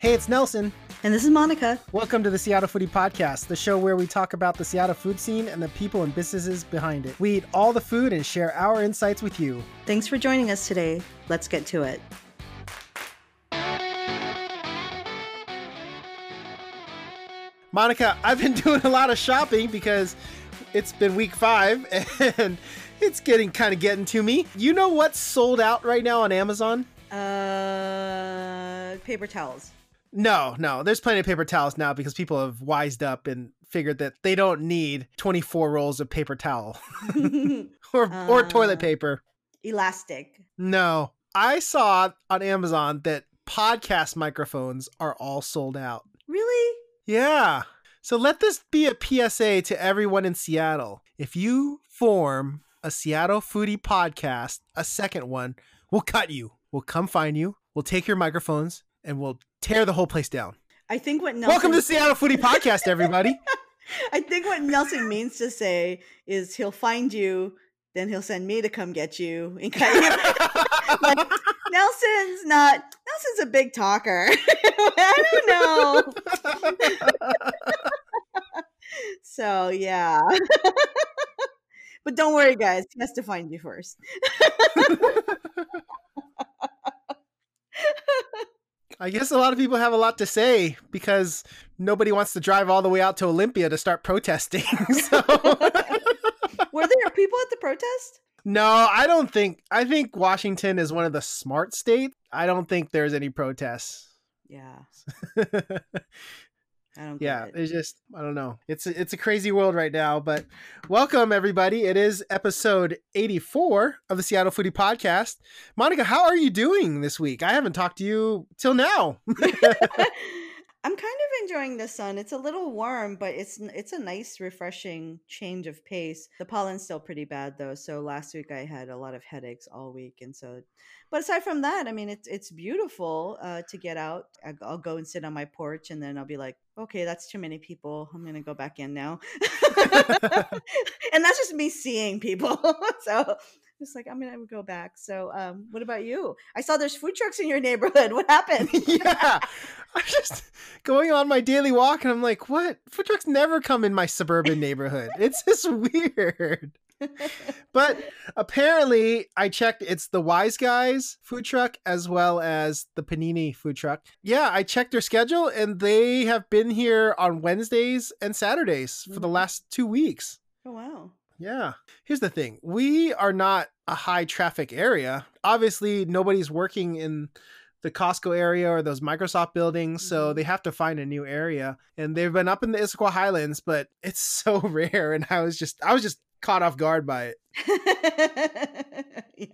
Hey, it's Nelson. And this is Monica. Welcome to the Seattle Foodie Podcast, the show where we talk about the Seattle food scene and the people and businesses behind it. We eat all the food and share our insights with you. Thanks for joining us today. Let's get to it. Monica, I've been doing a lot of shopping because it's been week five and it's getting kind of getting to me. You know what's sold out right now on Amazon? Uh, paper towels. No, no. There's plenty of paper towels now because people have wised up and figured that they don't need 24 rolls of paper towel or or toilet Uh. paper. Elastic. No. I saw on Amazon that podcast microphones are all sold out. Really? Yeah. So let this be a PSA to everyone in Seattle. If you form a Seattle foodie podcast, a second one, we'll cut you. We'll come find you. We'll take your microphones and we'll tear the whole place down. I think what Nelson Welcome to Seattle Foodie Podcast, everybody. I think what Nelson means to say is he'll find you, then he'll send me to come get you. And kind of- like, Nelson's not Nelson's a big talker. I don't know. So yeah. but don't worry, guys. He has to find you first. I guess a lot of people have a lot to say because nobody wants to drive all the way out to Olympia to start protesting. so Were there people at the protest? No, I don't think. I think Washington is one of the smart states. I don't think there's any protests. Yeah, I don't. yeah, it. it's just I don't know. It's a, it's a crazy world right now. But welcome everybody. It is episode 84 of the Seattle Foodie Podcast. Monica, how are you doing this week? I haven't talked to you till now. I'm kind of enjoying the sun. It's a little warm, but it's it's a nice, refreshing change of pace. The pollen's still pretty bad though. So last week I had a lot of headaches all week, and so. But aside from that, I mean, it's it's beautiful uh, to get out. I'll go and sit on my porch, and then I'll be like, okay, that's too many people. I'm gonna go back in now. and that's just me seeing people. so it's like I'm gonna go back. So, um, what about you? I saw there's food trucks in your neighborhood. What happened? yeah. I'm just going on my daily walk and I'm like, what? Food trucks never come in my suburban neighborhood. It's just weird. But apparently, I checked. It's the Wise Guys food truck as well as the Panini food truck. Yeah, I checked their schedule, and they have been here on Wednesdays and Saturdays for the Mhm. last two weeks. oh wow. Yeah. Here's the thing we are not a high traffic area. Obviously, nobody's working in the Costco area or those Microsoft buildings, so Mhm. they have to find a new area. And they've been up in the Issaquah Highlands, but it's so rare. And I was just, I was just caught off guard by it. yeah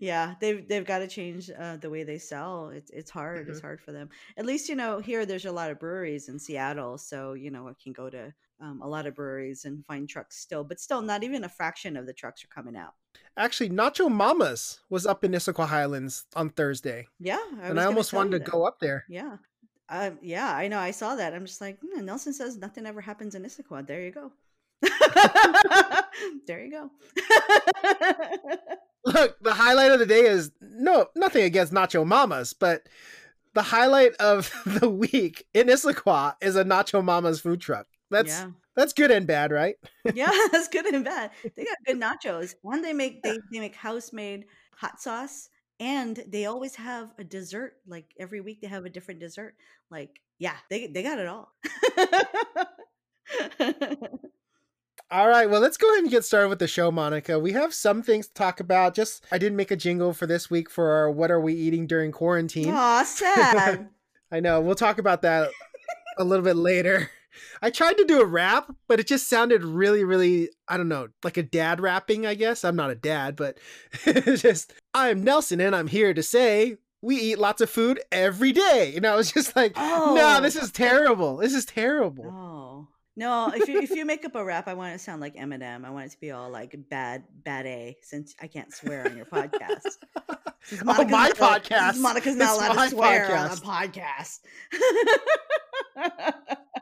yeah they've they've got to change uh, the way they sell it's it's hard it's hard for them at least you know here there's a lot of breweries in seattle so you know i can go to um, a lot of breweries and find trucks still but still not even a fraction of the trucks are coming out Actually, Nacho Mamas was up in Issaquah Highlands on Thursday, yeah and I almost wanted to go up there. yeah um, yeah i know i saw that i'm just like "Hmm, nelson says nothing ever happens in issaquah there you go there you go Look, the highlight of the day is no, nothing against Nacho Mamas, but the highlight of the week in Issaquah is a Nacho Mamas food truck. That's yeah that's good and bad, right? yeah, that's good and bad. They got good nachos, One, they make they they make house made hot sauce, and they always have a dessert. Like every week, they have a different dessert. Like yeah, they they got it all. All right, well, let's go ahead and get started with the show, Monica. We have some things to talk about. Just I didn't make a jingle for this week for our what are we eating during quarantine. Aw, sad. I know. We'll talk about that a little bit later. I tried to do a rap, but it just sounded really, really, I don't know, like a dad rapping, I guess. I'm not a dad, but it's just, I'm Nelson and I'm here to say we eat lots of food every day. And I was just like, no, Oh. this is terrible. This is terrible. Oh no! If you if you make up a rap, I want it to sound like Eminem. I want it to be all like bad bad A. Since I can't swear on your podcast. Oh, my not podcast. Monica's not It's allowed to swear on a podcast.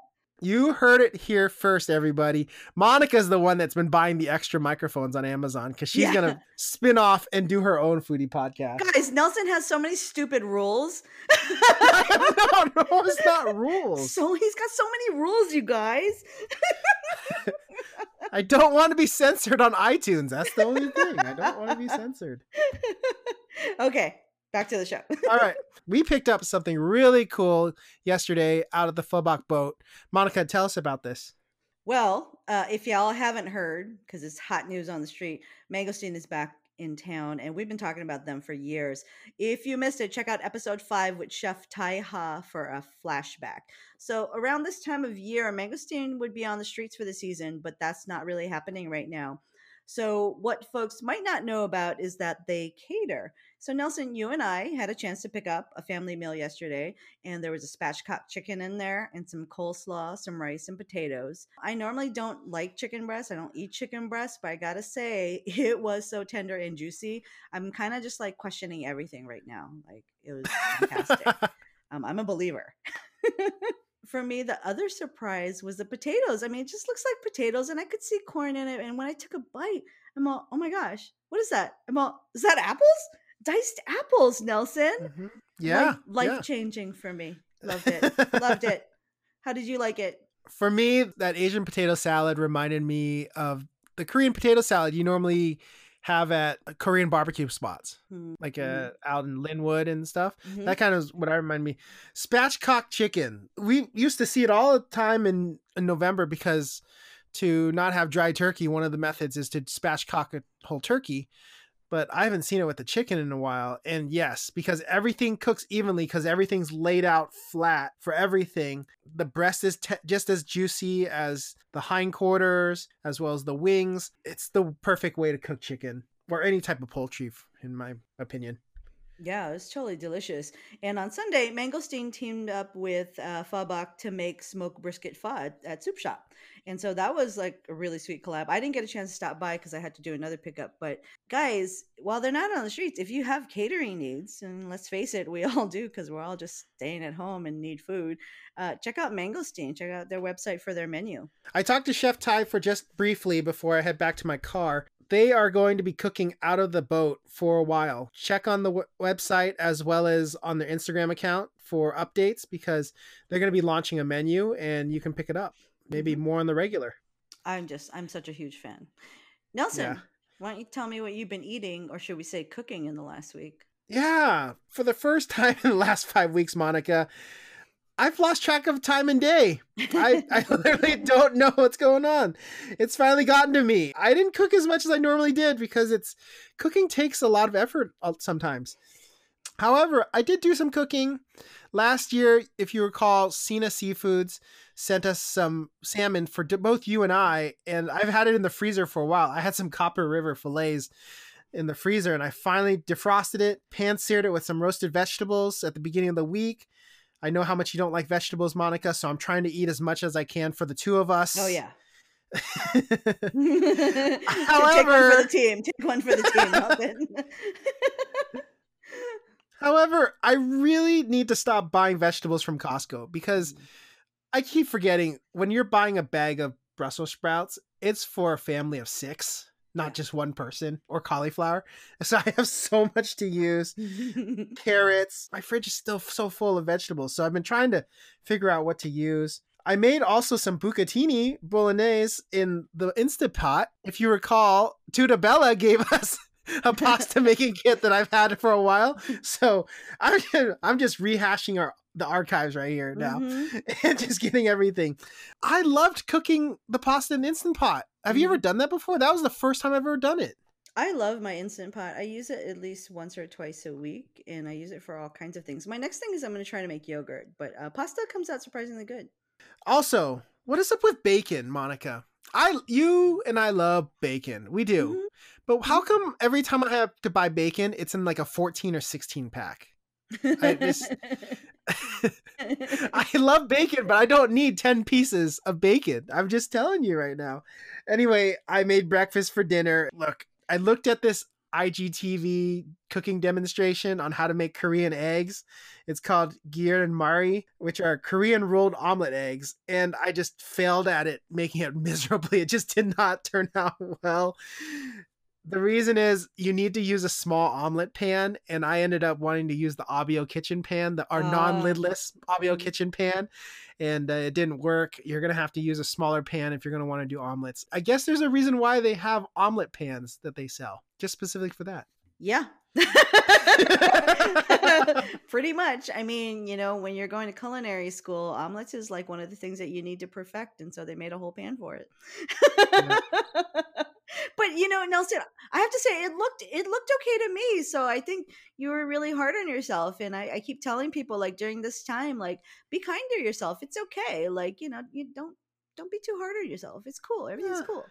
You heard it here first, everybody. Monica's the one that's been buying the extra microphones on Amazon because she's Yeah. gonna spin off and do her own foodie podcast. Guys, Nelson has so many stupid rules. no, no, it's not rules. So he's got so many rules, you guys. I don't want to be censored on iTunes. That's the only thing. I don't want to be censored. okay, back to the show. All right. We picked up something really cool yesterday out of the Pho Bac boat. Monica, tell us about this. Well, uh, if y'all haven't heard, because it's hot news on the street, Mangosteen is back in town, and we've been talking about them for years. If you missed it, check out episode five with Chef Tai Ha for a flashback. So, around this time of year, Mangosteen would be on the streets for the season, but that's not really happening right now. So, what folks might not know about is that they cater. So, Nelson, you and I had a chance to pick up a family meal yesterday, and there was a spatchcock chicken in there and some coleslaw, some rice, and potatoes. I normally don't like chicken breast. I don't eat chicken breast, but I gotta say, it was so tender and juicy. I'm kind of just like questioning everything right now. Like, it was fantastic. um, I'm a believer. For me, the other surprise was the potatoes. I mean, it just looks like potatoes, and I could see corn in it. And when I took a bite, I'm all, oh my gosh, what is that? I'm all, is that apples? Diced apples, Nelson. Mhm. Yeah. life changing for me. Loved it. Loved it. How did you like it? For me, that Asian potato salad reminded me of the Korean potato salad you normally have at Korean barbecue spots, Hmm, like uh, out in Lynnwood and stuff. mhm. That kind of is what I remind me. Spatchcock chicken. We used to see it all the time in, in November because to not have dry turkey, one of the methods is to spatchcock a whole turkey. But I haven't seen it with the chicken in a while. And yes, because everything cooks evenly, because everything's laid out flat for everything. The breast is te- just as juicy as the hindquarters, as well as the wings. It's the perfect way to cook chicken or any type of poultry, in my opinion. Yeah, it was totally delicious. And on Sunday, Mangosteen teamed up with uh, Pho Bac to make smoked brisket pho at, at Soup Shop. And so that was like a really sweet collab. I didn't get a chance to stop by because I had to do another pickup. But guys, while they're not on the streets, if you have catering needs, and let's face it, we all do because we're all just staying at home and need food, uh, check out Mangosteen. Check out their website for their menu. I talked to Chef Tai for just briefly before I head back to my car. They are going to be cooking out of the boat for a while. Check on the w- website as well as on their Instagram account for updates because they're going to be launching a menu and you can pick it up. Maybe Mhm. more on the regular. I'm just, I'm such a huge fan. Nelson, Yeah. why don't you tell me what you've been eating, or should we say cooking in the last week? Yeah, for the first time in the last five weeks, Monica, I've lost track of time and day. I, I literally don't know what's going on. It's finally gotten to me. I didn't cook as much as I normally did because it's cooking takes a lot of effort sometimes. However, I did do some cooking. Last year, if you recall, Cena Seafoods sent us some salmon for both you and I, and I've had it in the freezer for a while. I had some Copper River fillets in the freezer and I finally defrosted it, pan seared it with some roasted vegetables at the beginning of the week. I know how much you don't like vegetables, Monica, so I'm trying to eat as much as I can for the two of us. Oh yeah. However, Take one for the team. Take one for the team. However, I really need to stop buying vegetables from Costco because mm. I keep forgetting when you're buying a bag of Brussels sprouts, it's for a family of six, not just one person or cauliflower. So I have so much to use. carrots. My fridge is still so full of vegetables, so I've been trying to figure out what to use. I made also some bucatini bolognese in the Instant Pot. If you recall, Tutta Bella gave us a pasta making kit that I've had for a while. So I'm I'm just rehashing our the archives right here now Mhm. and just getting everything. I loved cooking the pasta in Instant Pot. Have you ever done that before? That was the first time I've ever done it. I love my instant pot. I use it at least once or twice a week, and I use it for all kinds of things. My next thing is I'm going to try to make yogurt, but uh, pasta comes out surprisingly good. Also, what is up with bacon, Monica? I you and I love bacon. We do. Mhm. But how come every time I have to buy bacon, it's in like a 14 or 16 pack? I just- I love bacon, but I don't need 10 pieces of bacon. I'm just telling you right now. Anyway, I made breakfast for dinner. Look, I looked at this IGTV cooking demonstration on how to make Korean eggs. It's called Gyeran Mari, which are Korean rolled omelet eggs. And I just failed at it, making it miserably. It just did not turn out well. The reason is you need to use a small omelet pan, and I ended up wanting to use the Abio kitchen pan, the our Ah. non-lidless Abio kitchen pan, and uh, it didn't work. You're gonna have to use a smaller pan if you're gonna want to do omelets. I guess there's a reason why they have omelet pans that they sell, just specifically for that. Yeah. Pretty much. I mean, you know, when you're going to culinary school, omelets is like one of the things that you need to perfect. And so they made a whole pan for it. but you know, Nelson, I have to say it looked it looked okay to me. So I think you were really hard on yourself. And I, I keep telling people like during this time, like be kind to yourself. It's okay. Like, you know, you don't don't be too hard on yourself. It's cool. Everything's Yeah. cool.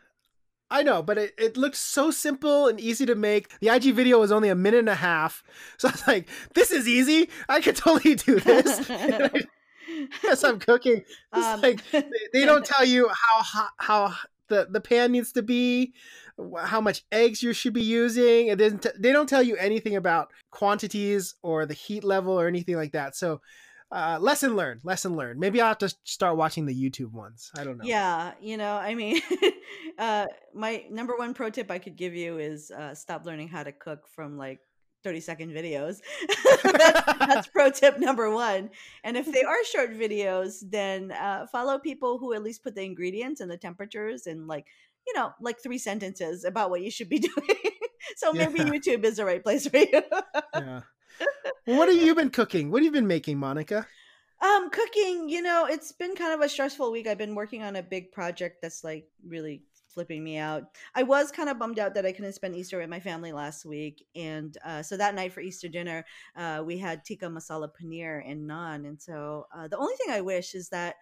I know, but it, it looks so simple and easy to make. The IG video was only a minute and a half. So I was like, this is easy. I could totally do this. As I'm cooking, it's Um, like they, they don't tell you how hot, how the, the pan needs to be, how much eggs you should be using. and doesn't. T- they don't tell you anything about quantities or the heat level or anything like that. So, uh, lesson learned. Lesson learned. Maybe I'll have to start watching the YouTube ones. I don't know. Yeah, you know, I mean, uh, my number one pro tip I could give you is uh, stop learning how to cook from like 30 second videos. that's, that's pro tip number one. And if they are short videos, then uh, follow people who at least put the ingredients and the temperatures and like, you know, like three sentences about what you should be doing. so maybe Yeah. YouTube is the right place for you. Yeah. Well, what have you been cooking? What have you been making, Monica? Um, cooking, you know, it's been kind of a stressful week. I've been working on a big project that's like really flipping me out. I was kind of bummed out that I couldn't spend Easter with my family last week. And uh, so that night for Easter dinner, uh, we had tikka masala paneer and naan. And so uh, the only thing I wish is that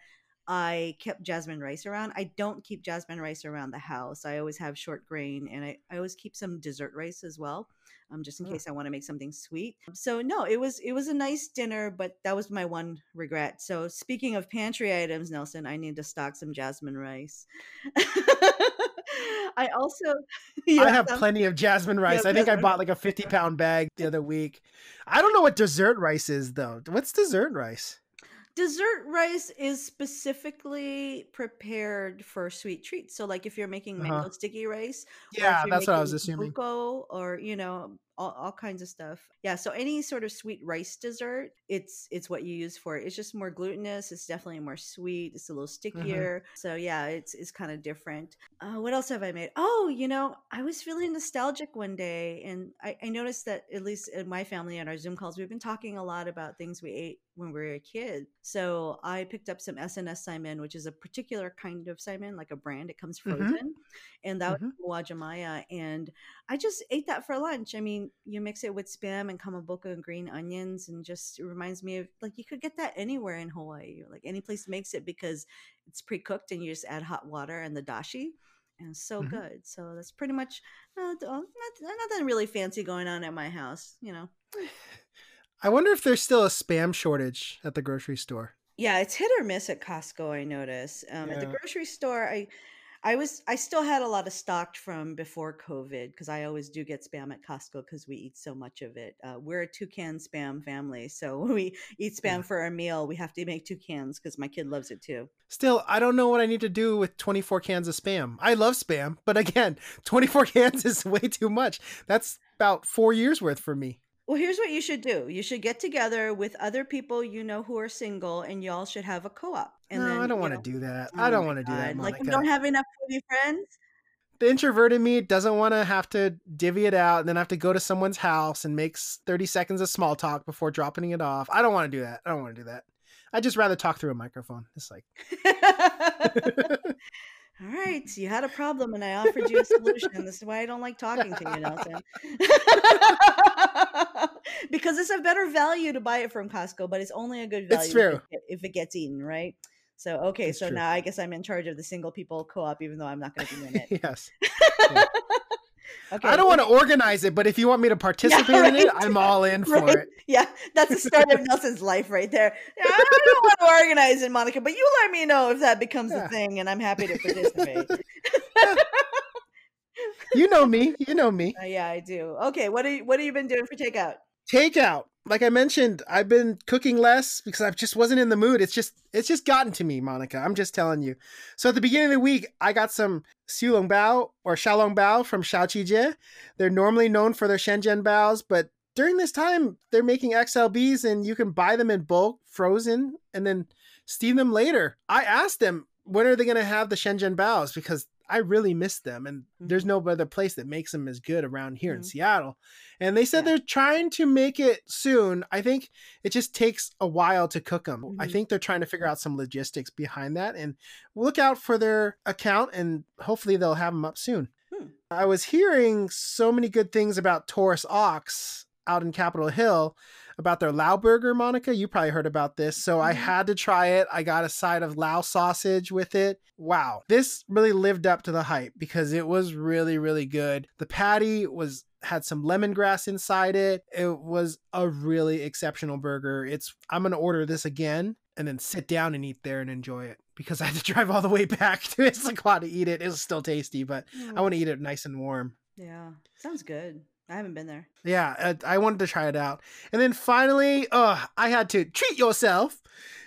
I kept jasmine rice around. I don't keep jasmine rice around the house. I always have short grain and I, I always keep some dessert rice as well. Um, just in Oh. case I want to make something sweet. So no, it was it was a nice dinner, but that was my one regret. So speaking of pantry items, Nelson, I need to stock some jasmine rice. I also I have some? plenty of jasmine rice. I think I bought like a 50 pound bag the other week. I don't know what dessert rice is though. What's dessert rice? Dessert rice is specifically prepared for sweet treats. So, like if you're making Uh-huh. mango sticky rice, Yeah, that's what I was assuming. buko, or you know, all, all kinds of stuff. Yeah. So any sort of sweet rice dessert, it's it's what you use for it. It's just more glutinous. It's definitely more sweet. It's a little Mm-hmm. stickier. So yeah, it's it's kind of different. Uh, what else have I made? Oh, you know, I was feeling nostalgic one day, and I, I noticed that at least in my family and our Zoom calls, we've been talking a lot about things we ate when we were a kid. So I picked up some S&S Saimin, which is a particular kind of saimin, like a brand. It comes Mhm. frozen, and that Mhm. was Wajamaya. And I just ate that for lunch. I mean, you mix it with spam and kamaboko and green onions, and just it reminds me of like you could get that anywhere in Hawaii, like any place makes it because it's pre cooked and you just add hot water and the dashi. And it's so Mhm. good. So that's pretty much uh, uh, not, nothing really fancy going on at my house, you know. I wonder if there's still a spam shortage at the grocery store. Yeah, it's hit or miss at Costco. I notice um, at the grocery store. I, I was, I still had a lot of stocked from before COVID because I always do get spam at Costco because we eat so much of it. Uh, we're a two can spam family, so when we eat spam Yeah. for our meal, we have to make two cans because my kid loves it too. Still, I don't know what I need to do with 24 cans of spam. I love spam, but again, 24 cans is way too much. That's about four years worth for me. Well, here's what you should do. You should get together with other people you know who are single, and y'all should have a co-op. And no, then I don't you want know- to do that. Oh I don't my want to do that, God, Like, Monica. you don't have enough foodie friends. the introvert in me doesn't want to have to divvy it out and then have to go to someone's house and make s- 30 seconds of small talk before dropping it off. I don't want to do that. I don't want to do that. I'd just rather talk through a microphone. It's like, All right, so you had a problem, and I offered you a solution. this is why I don't like talking to you, Nelson. because it's a better value to buy it from Costco, but it's only a good value if it if it gets eaten, right? So okay, It's so true. now I guess I'm in charge of the single people co-op, even though I'm not going to be in it. yes. Okay, I don't want to organize it, but if you want me to participate in it. I'm all in for Right. it. Yeah, that's the start of Nelson's life right there. Yeah, I don't want to organize it, Monica, but you let me know if that becomes Yeah. the thing, and I'm happy to participate. you know me. You know me. Uh, yeah, I do. Okay, what are you, what have you been doing for takeout? Takeout. Like I mentioned, I've been cooking less because I just wasn't in the mood. It's just it's just gotten to me, Monica. I'm just telling you. So at the beginning of the week, I got some Xiulong Bao or Xiaolong Bao from Xiao Chi Jie. They're normally known for their Sheng Jian Baos, but during this time, they're making XLBs and you can buy them in bulk, frozen, and then steam them later. I asked them, when are they going to have the Sheng Jian Baos? Because I really miss them, and mm-hmm. there's no other place that makes them as good around here mm-hmm. in Seattle. And they said yeah. they're trying to make it soon. I think it just takes a while to cook them. Mm-hmm. I think they're trying to figure out some logistics behind that, and look out for their account, and hopefully they'll have them up soon. Hmm. I was hearing so many good things about Taurus Ox out in Capitol Hill about their Lao burger, Monica. You probably heard about this. So I mm-hmm. had to try it. I got a side of Lao sausage with it. Wow. This really lived up to the hype because it was really, really good. The patty was had some lemongrass inside it. It was a really exceptional burger. It's I'm gonna order this again and then sit down and eat there and enjoy it because I had to drive all the way back to Issaquah to eat it. It was still tasty, but mm. I want to eat it nice and warm. Yeah, sounds good. I haven't been there. Yeah, I wanted to try it out. And then finally, uh, I had to treat yourself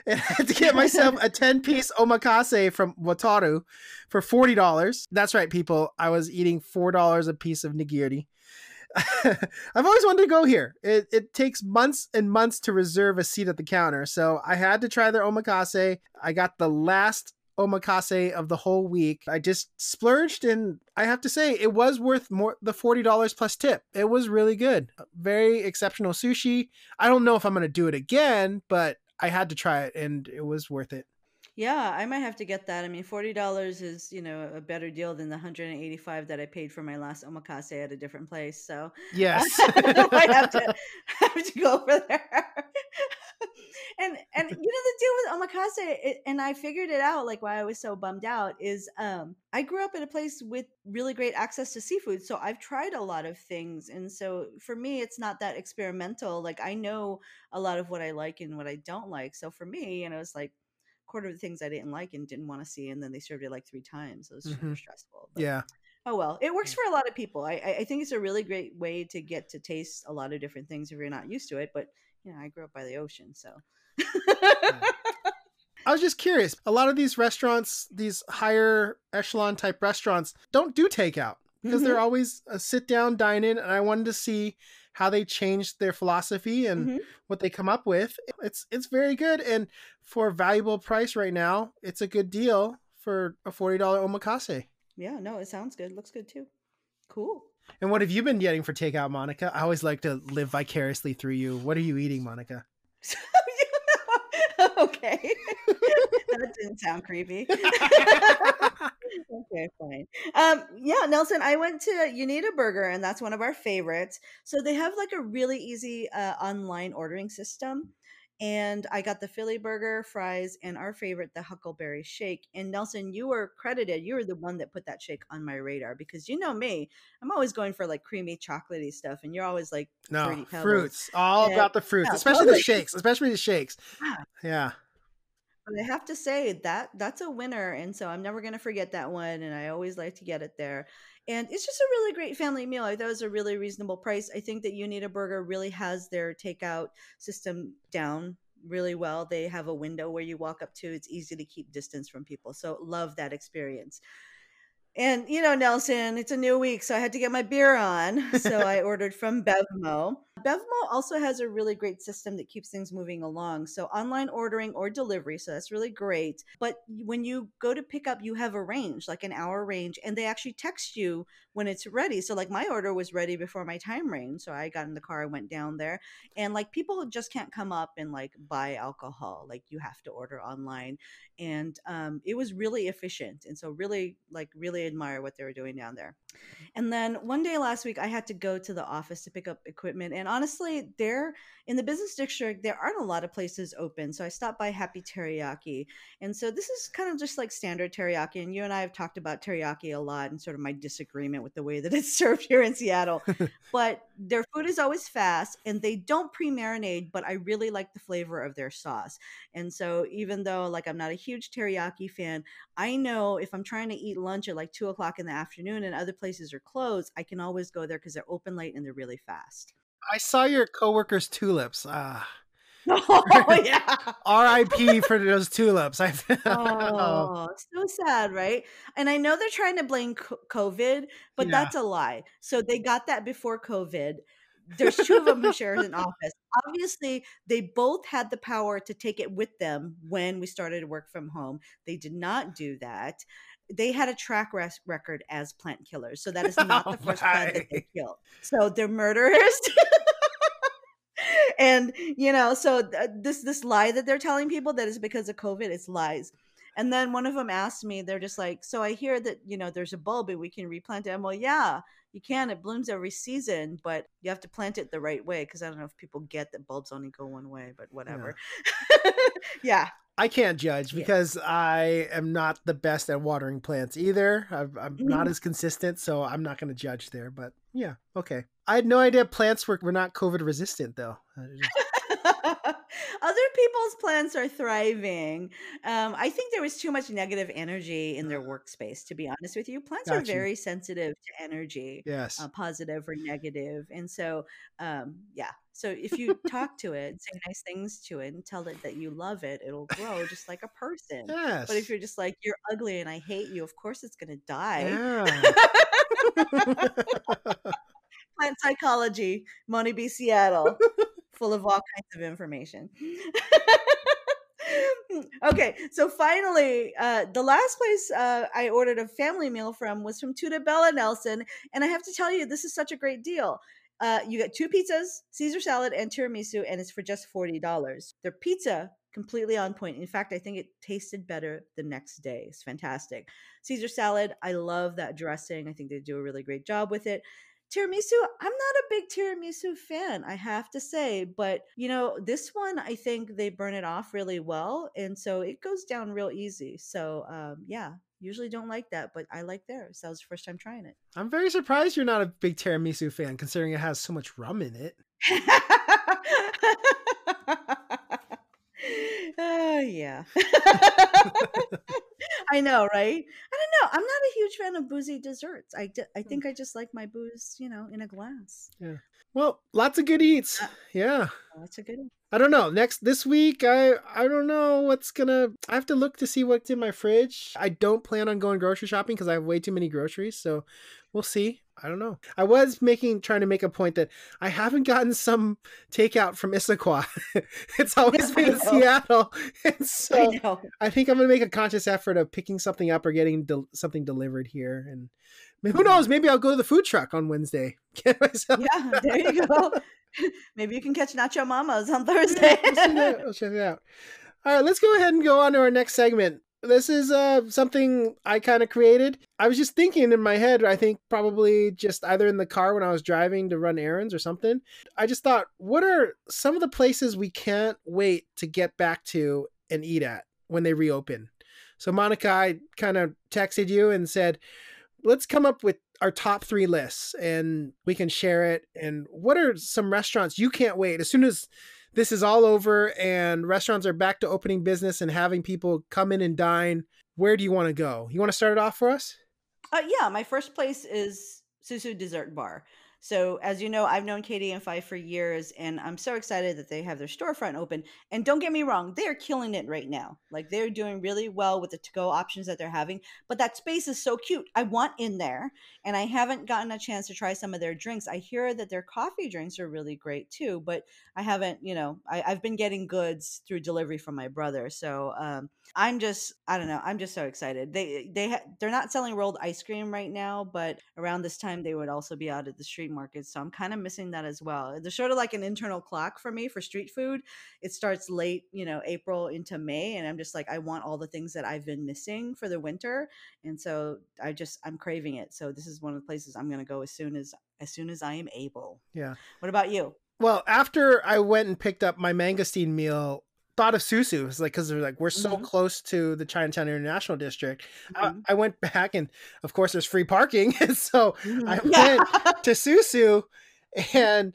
and I had to get myself a 10 piece omakase from Wataru for $40. That's right, people. I was eating $4 a piece of nigiri. I've always wanted to go here. It, it takes months and months to reserve a seat at the counter. So I had to try their omakase. I got the last omakase of the whole week. I just splurged and I have to say it was worth more the $40 plus tip. It was really good. Very exceptional sushi. I don't know if I'm going to do it again, but I had to try it and it was worth it. Yeah, I might have to get that. I mean, forty dollars is you know a better deal than the hundred and eighty-five that I paid for my last omakase at a different place. So yes, I might have to have to go over there. And and you know the deal with omakase, it, and I figured it out. Like why I was so bummed out is um I grew up in a place with really great access to seafood, so I've tried a lot of things, and so for me, it's not that experimental. Like I know a lot of what I like and what I don't like. So for me, you know, it's like quarter of the things I didn't like and didn't want to see, and then they served it like three times. It was mm-hmm. super stressful. But, yeah. Oh well, it works for a lot of people. I I think it's a really great way to get to taste a lot of different things if you're not used to it. But you know, I grew up by the ocean, so. I was just curious. A lot of these restaurants, these higher echelon type restaurants, don't do takeout because mm-hmm. they're always a sit down dine in. And I wanted to see how they changed their philosophy and mm-hmm. what they come up with. It's it's very good and for a valuable price right now, it's a good deal for a $40 omakase. Yeah, no, it sounds good. Looks good too. Cool. And what have you been getting for takeout, Monica? I always like to live vicariously through you. What are you eating, Monica? okay. that didn't sound creepy. okay, fine. Um, yeah, Nelson, I went to You Need a Burger, and that's one of our favorites. So they have like a really easy uh, online ordering system and I got the Philly burger, fries, and our favorite, the Huckleberry Shake. And Nelson, you were credited. You were the one that put that shake on my radar because you know me, I'm always going for like creamy, chocolatey stuff, and you're always like no fruits, all and, about the fruits, yeah, especially totally. the shakes, especially the shakes. Yeah. yeah. But I have to say that that's a winner, and so I'm never going to forget that one. And I always like to get it there and it's just a really great family meal. I thought it was a really reasonable price. I think that You Need a Burger really has their takeout system down really well. They have a window where you walk up to. It's easy to keep distance from people. So love that experience. And you know, Nelson, it's a new week, so I had to get my beer on. So I ordered from Bevmo. Bevmo also has a really great system that keeps things moving along. So online ordering or delivery, so that's really great. But when you go to pick up, you have a range, like an hour range, and they actually text you when it's ready. So like my order was ready before my time range, so I got in the car, I went down there, and like people just can't come up and like buy alcohol. Like you have to order online, and um, it was really efficient, and so really like really admire what they were doing down there. And then one day last week, I had to go to the office to pick up equipment, and honestly, there in the business district, there aren't a lot of places open. So I stopped by Happy Teriyaki. And so this is kind of just like standard teriyaki. And you and I have talked about teriyaki a lot and sort of my disagreement with the way that it's served here in Seattle. but their food is always fast and they don't pre marinate, but I really like the flavor of their sauce. And so even though like I'm not a huge teriyaki fan, I know if I'm trying to eat lunch at like two o'clock in the afternoon and other places are closed, I can always go there because they're open late and they're really fast. I saw your coworker's tulips. Ah. Oh yeah. R.I.P. for those tulips. I oh, so sad, right? And I know they're trying to blame COVID, but Yeah. that's a lie. So they got that before COVID. There's two of them who share an office. Obviously, they both had the power to take it with them when we started to work from home. They did not do that. They had a track res- record as plant killers. So that is not the Oh first plant that they killed. So they're murderers. and you know so th- this this lie that they're telling people that is because of covid it's lies. And then one of them asked me they're just like so i hear that you know there's a bulb and we can replant it. I'm well yeah you can. It blooms every season but you have to plant it the right way. Because i don't know if people get that bulbs only go one way but whatever. Yeah I can't judge Yeah. because I am not the best at watering plants either. I'm, I'm not Mhm. as consistent, so I'm not going to judge there. But yeah, okay. I had no idea plants were, were not COVID resistant, though. Other people's plants are thriving. Um, i think there was too much negative energy in their workspace to be honest with you. Plants are very sensitive to energy yes. uh, positive or negative and so um, yeah. So if you talk to it say nice things to it and tell it that you love it it'll grow just like a person. Yes. but if you're just like you're ugly and i hate you of course it's going to die. Yeah. plant psychology money b seattle full of all kinds of information. Okay so finally uh, the last place uh, i ordered a family meal from was from Tutta Bella nelson and i have to tell you this is such a great deal. Uh, you get two pizzas caesar salad and tiramisu and it's for just $40 their pizza completely on point. In fact i think it tasted better the next day. It's fantastic. Caesar salad i love that dressing. I think they do a really great job with it tiramisu i'm not a big tiramisu fan i have to say but you know this one i think they burn it off really well and so it goes down real easy so um, yeah usually don't like that but i like theirs that was the first time trying it I'm very surprised you're not a big tiramisu fan, considering it has so much rum in it. oh yeah i know right i don't know i'm not a huge fan of boozy desserts i, I hmm. think i just like my booze you know in a glass Yeah. Well, lots of good eats. Yeah. that's a good one I don't know. Next this week, I I don't know what's gonna. I have to look to see what's in my fridge. I don't plan on going grocery shopping because I have way too many groceries. So we'll see. I don't know. I was making trying to make a point that I haven't gotten some takeout from Issaquah. it's always been in Seattle, and so i I think I'm gonna make a conscious effort of picking something up or getting del- something delivered here. And who hmm. knows? Maybe I'll go to the food truck on Wednesday. Yeah there you go maybe you can catch nacho mamas on thursday we'll, we'll check it out. All right, let's go ahead and go on to our next segment. This is uh, something I kind of created. I was just thinking in my head, I think probably just either in the car when I was driving to run errands or something. I just thought, what are some of the places we can't wait to get back to and eat at when they reopen? So, Monica, I kind of texted you and said, let's come up with our top three lists and we can share it. And what are some restaurants you can't wait as soon as this is all over and restaurants are back to opening business and having people come in and dine? Where do you want to go? You want to start it off for us? Uh, yeah, my first place is Susu Dessert Bar. So, as you know, I've known Katie and Five for years, and I'm so excited that they have their storefront open. And don't get me wrong, they are killing it right now. Like they're doing really well with the to-go options that they're having. But that space is so cute. I want in there, and I haven't gotten a chance to try some of their drinks. I hear that their coffee drinks are really great too, but I haven't. You know, I, I've been getting goods through delivery from my brother, so um, I'm just I don't know. I'm just so excited. They they ha- they're not selling rolled ice cream right now, but around this time they would also be out at the street market. So I'm kind of missing that as well. They're sort of like an internal clock for me for street food. It starts late, you know, April into May, and I'm just like I want all the things that I've been missing for the winter, and so I just I'm craving it. So this is one of the places I'm going to go as soon as as soon as I am able. Yeah. What about you? Well, after I went and picked up my mangosteen meal, thought of Susu. It's like because they're like we're so Mhm. close to the Chinatown International District. I, Mhm. I went back and of course there's free parking, and so Mhm. I Yeah. went to Susu, and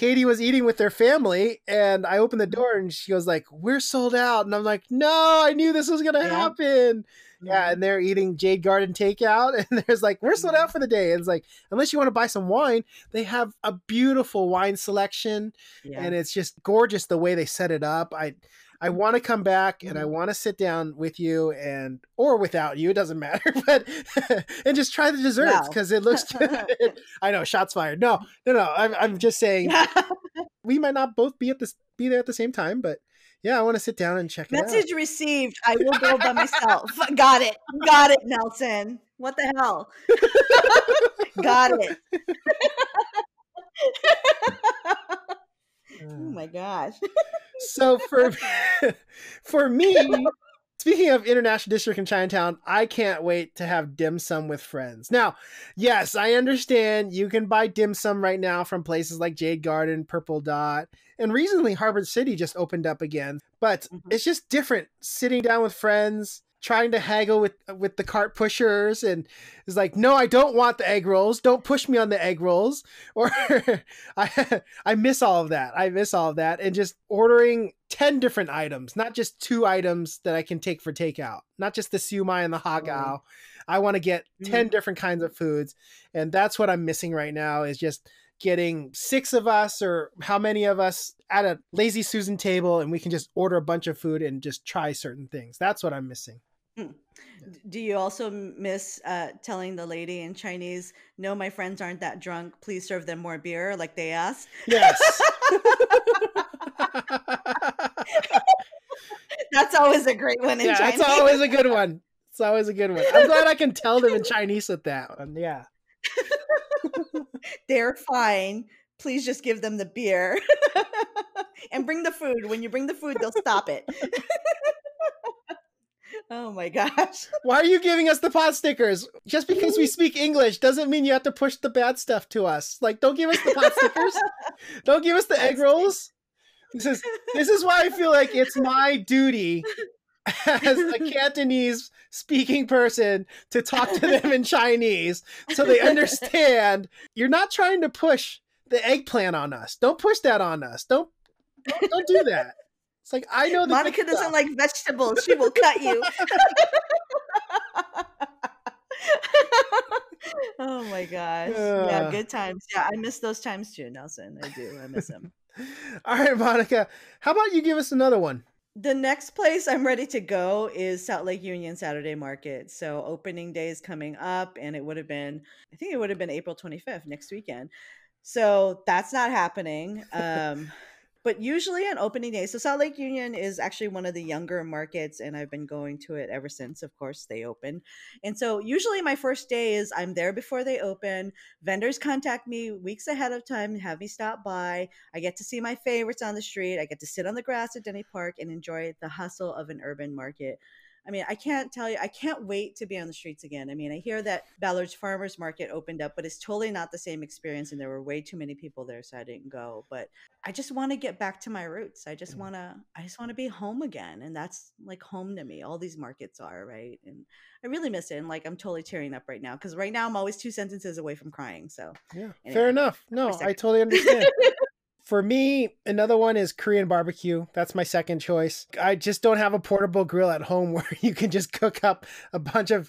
Katie was eating with their family, and I opened the Mm-hmm. door and she was like, "We're sold out," and I'm like, "No, I knew this was gonna Yeah. happen." Yeah, Mhm. and they're eating Jade Garden takeout, and there's like, we're sold Mhm. out for the day. And it's like, unless you want to buy some wine, they have a beautiful wine selection, yeah. and it's just gorgeous the way they set it up. I I want to come back and I Mhm. want to sit down with you and or without you, it doesn't matter, but and just try the desserts because it looks. I know, shots fired. No, no, no. I'm I'm just saying we might not both be at this be there at the same time, but yeah, I want to sit down and check it out. Message received. I will go by myself. Got it. Got it, Nelson. What the hell? Got it. oh my gosh. So for for me speaking of international district in chinatown i can't wait to have dim sum with friends now yes i understand you can buy dim sum right now from places like jade garden purple dot and recently harbor city just opened up again but Mhm. it's just different sitting down with friends trying to haggle with with the cart pushers and it's like no i don't want the egg rolls. Don't push me on the egg rolls. Or i i miss all of that. I miss all of that. And just ordering 10 different items not just two items that i can take for takeout not just the siumai and the har gow mm. i want to get 10 mm-hmm. different kinds of foods. And that's what i'm missing right now is just getting six of us or how many of us at a lazy susan table and we can just order a bunch of food and just try certain things. That's what i'm missing Do you also miss uh, telling the lady in Chinese, no, my friends aren't that drunk. Please serve them more beer, like they asked? yes That's always a great one in yeah, Chinese. it's always a good one. It's always a good one. I'm glad I can tell them in Chinese with that one. Yeah. They're fine. Please just give them the beer and bring the food. When you bring the food, they'll stop it. Oh my gosh. Why are you giving us the pot stickers? Just because we speak English doesn't mean you have to push the bad stuff to us. Like, don't give us the pot stickers. Don't give us the egg rolls. This is this is why I feel like it's my duty as a Cantonese speaking person to talk to them in Chinese so they understand you're not trying to push the eggplant on us. Don't push that on us. Don't don't, don't do that. It's like I know Monica doesn't stuff. like vegetables. She will cut you. oh my gosh. yeah, good times. Yeah, I miss those times too, Nelson. I do. I miss them. All right, Monica. How about you give us another one? The next place I'm ready to go is South Lake Union Saturday Market. So opening day is coming up, and it would have been, I think it would have been April 25th next weekend. So that's not happening. Um, but usually on opening day, so South Lake Union is actually one of the younger markets, and I've been going to it ever since, of course, they opened. And so usually my first day is I'm there before they open. Vendors contact me weeks ahead of time, have me stop by. I get to see my favorites on the street. I get to sit on the grass at Denny Park and enjoy the hustle of an urban market. I mean, I can't tell you, I can't wait to be on the streets again. I mean, I hear that Ballard's Farmers Market opened up, but it's totally not the same experience. And there were way too many people there, so I didn't go. But I just want to get back to my roots. I just Mhm. want to, I just want to be home again. And that's like home to me. All these markets are, right? And I really miss it. And like, I'm totally tearing up right now because right now I'm always two sentences away from crying. So Yeah, Anyway, fair enough. No. I totally understand. For me, another one is Korean barbecue. That's my second choice. I just don't have a portable grill at home where you can just cook up a bunch of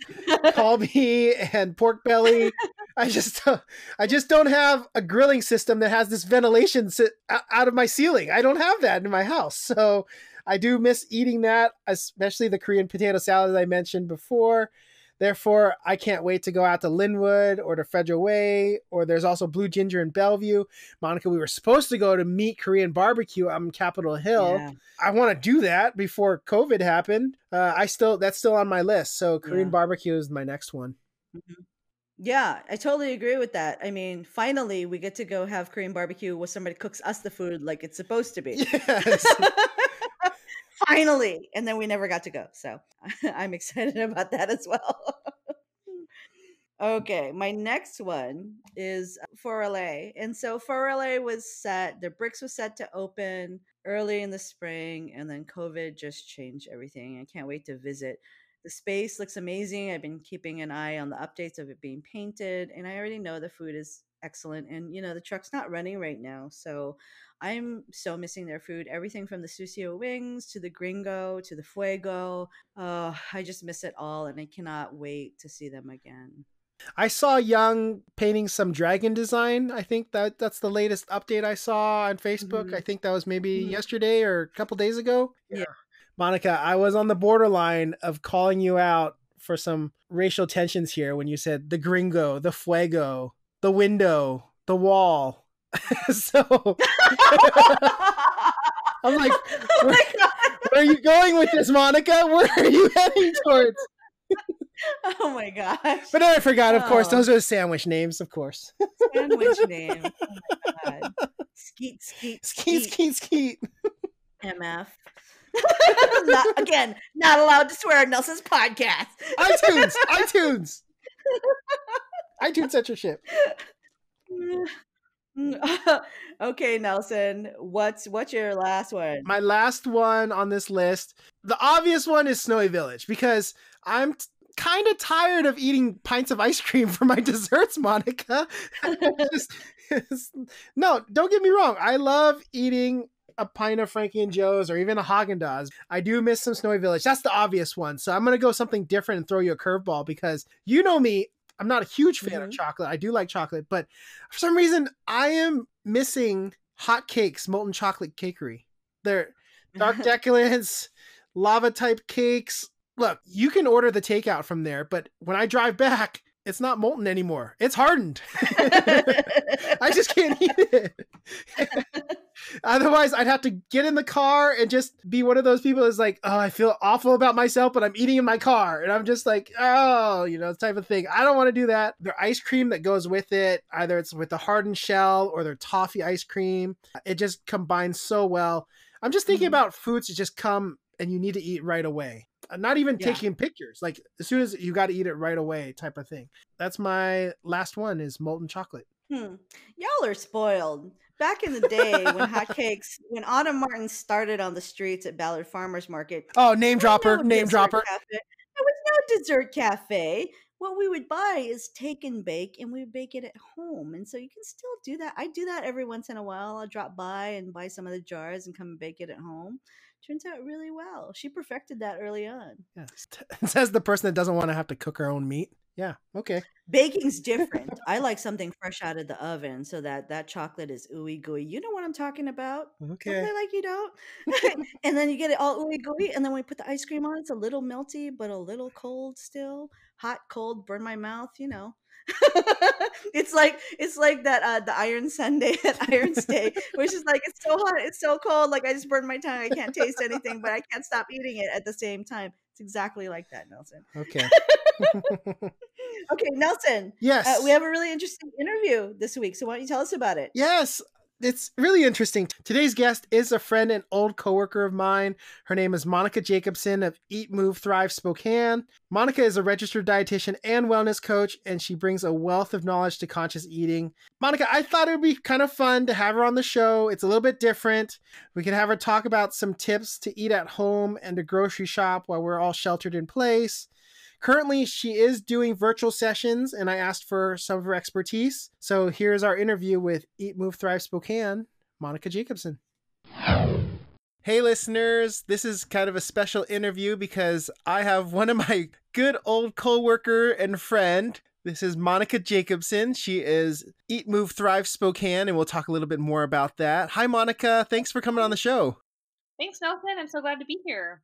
kalbi and pork belly. I just uh, I just don't have a grilling system that has this ventilation sit out of my ceiling. I don't have that in my house. So I do miss eating that, especially the Korean potato salad I mentioned before. Therefore, I can't wait to go out to Lynnwood or to Federal Way, or there's also Blue Ginger in Bellevue. Monica, we were supposed to go to Meet Korean Barbecue on Capitol Hill. yeah. I want to do that before COVID happened. Uh, I still that's still on my list. So Korean Yeah. barbecue is my next one. Yeah, I totally agree with that. I mean, finally, we get to go have Korean barbecue where somebody cooks us the food like it's supposed to be. Yes. finally. And then we never got to go. So I'm excited about that as well. Okay, my next one is for LA. And so for LA was set, the bricks was set to open early in the spring, and then COVID just changed everything. I can't wait to visit. The space looks amazing. I've been keeping an eye on the updates of it being painted, and I already know the food is excellent. And you know, the truck's not running right now. So I'm so missing their food. Everything from the Sucio wings to the gringo to the fuego. Uh, I just miss it all, and I cannot wait to see them again. I saw Young painting some dragon design. I think that that's the latest update I saw on Facebook. Mhm. I think that was maybe Mhm. yesterday or a couple days ago. Yeah. Monica, I was on the borderline of calling you out for some racial tensions here when you said the gringo, the fuego, the window, the wall. so I'm like, oh god! where are you going with this, Monica? Where are you heading towards? Oh my gosh! But then I forgot, of course, Oh. those are the sandwich names, of course. Sandwich name. Oh my god! Skeet, skeet, Skeet, skeet. skeet, skeet. MF. not, again, not allowed to swear on Nelson's podcast. iTunes, iTunes, iTunes censorship. okay, Nelson. What's what's your last one? My last one on this list, the obvious one is Snowy Village because I'm t- kind of tired of eating pints of ice cream for my desserts, Monica. Just- no, don't get me wrong. I love eating a pint of Frankie and Jo's or even a Haagen Dazs. I do miss some Snowy Village. That's the obvious one. So I'm gonna go something different and throw you a curveball because you know me. I'm not a huge fan of Mhm. chocolate. I do like chocolate, but for some reason I am missing hot cakes, molten chocolate cakery. They're dark decadence, lava type cakes. Look, you can order the takeout from there, but when I drive back, it's not molten anymore. It's hardened. I just can't eat it. Otherwise, I'd have to get in the car and just be one of those people that's like, oh, I feel awful about myself, but I'm eating in my car. And I'm just like, oh, you know, type of thing. I don't want to do that. Their ice cream that goes with it, either it's with the hardened shell or their toffee ice cream, it just combines so well. I'm just thinking Mhm. about foods that just come and you need to eat right away. Uh, Not even Yeah. taking pictures. Like as soon as you got to eat it right away, type of thing. That's my last one is molten chocolate. Hmm. Y'all are spoiled. Back in the day when hotcakes, when Autumn Martin started on the streets at Ballard Farmers Market, Oh, name dropper, no name dropper. Cafe. There was no dessert cafe. What we would buy is take and bake, and we would bake it at home. And so you can still do that. I do that every once in a while. I'll drop by and buy some of the jars and come and bake it at home. Turns out really well. She perfected that early on. Yes. Says the person that doesn't want to have to cook her own meat. Yeah. Okay. Baking's different. I like something fresh out of the oven so that that chocolate is ooey gooey. You know what I'm talking about? Okay. like you don't. and then you get it all ooey gooey, and then when we put the ice cream on, it's a little melty, but a little cold still. Hot, cold, burn my mouth. You know. it's like it's like that uh the iron sundae at iron steak which is like it's so hot it's so cold like i just burned my tongue i can't taste anything but i can't stop eating it at the same time it's exactly like that nelson Okay. okay nelson yes. uh, we have a really interesting interview this week, so why don't you tell us about it? Yes, it's really interesting. Today's guest is a friend and old coworker of mine. Her name is Monica Jacobson of Eat Move Thrive Spokane. Monica is a registered dietitian and wellness coach, and she brings a wealth of knowledge to conscious eating. Monica, I thought it would be kind of fun to have her on the show. It's a little bit different. We could have her talk about some tips to eat at home and to grocery shop while we're all sheltered in place. Currently, she is doing virtual sessions, and I asked for some of her expertise. So here's our interview with Eat, Move, Thrive Spokane, Monica Jacobson. Hey, listeners, this is kind of a special interview because I have one of my good old coworker and friend. This is Monica Jacobson. She is Eat, Move, Thrive Spokane, and we'll talk a little bit more about that. Hi, Monica. Thanks for coming on the show. Thanks, Nelson. I'm so glad to be here.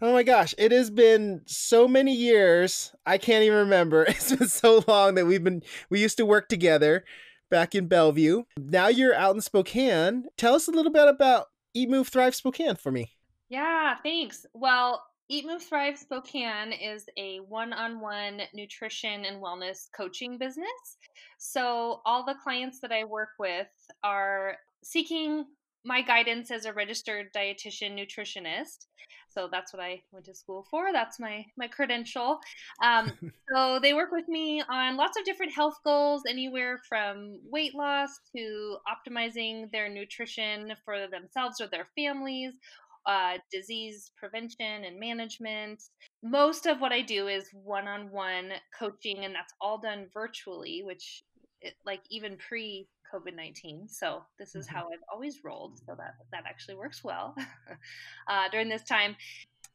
Oh my gosh, it has been so many years. I can't even remember. It's been so long that we've been we used to work together back in Bellevue. Now you're out in Spokane. Tell us a little bit about Eat Move Thrive Spokane for me. Yeah, thanks. Well, Eat Move Thrive Spokane is a one on one nutrition and wellness coaching business. So, all the clients that I work with are seeking my guidance as a registered dietitian nutritionist. So that's what I went to school for. That's my my credential. Um, so they work with me on lots of different health goals, anywhere from weight loss to optimizing their nutrition for themselves or their families, uh, disease prevention and management. Most of what I do is one on one coaching, and that's all done virtually, which, it, like, even pre COVID 19. So, this is mm-hmm. how I've always rolled. So, that, that actually works well uh, during this time.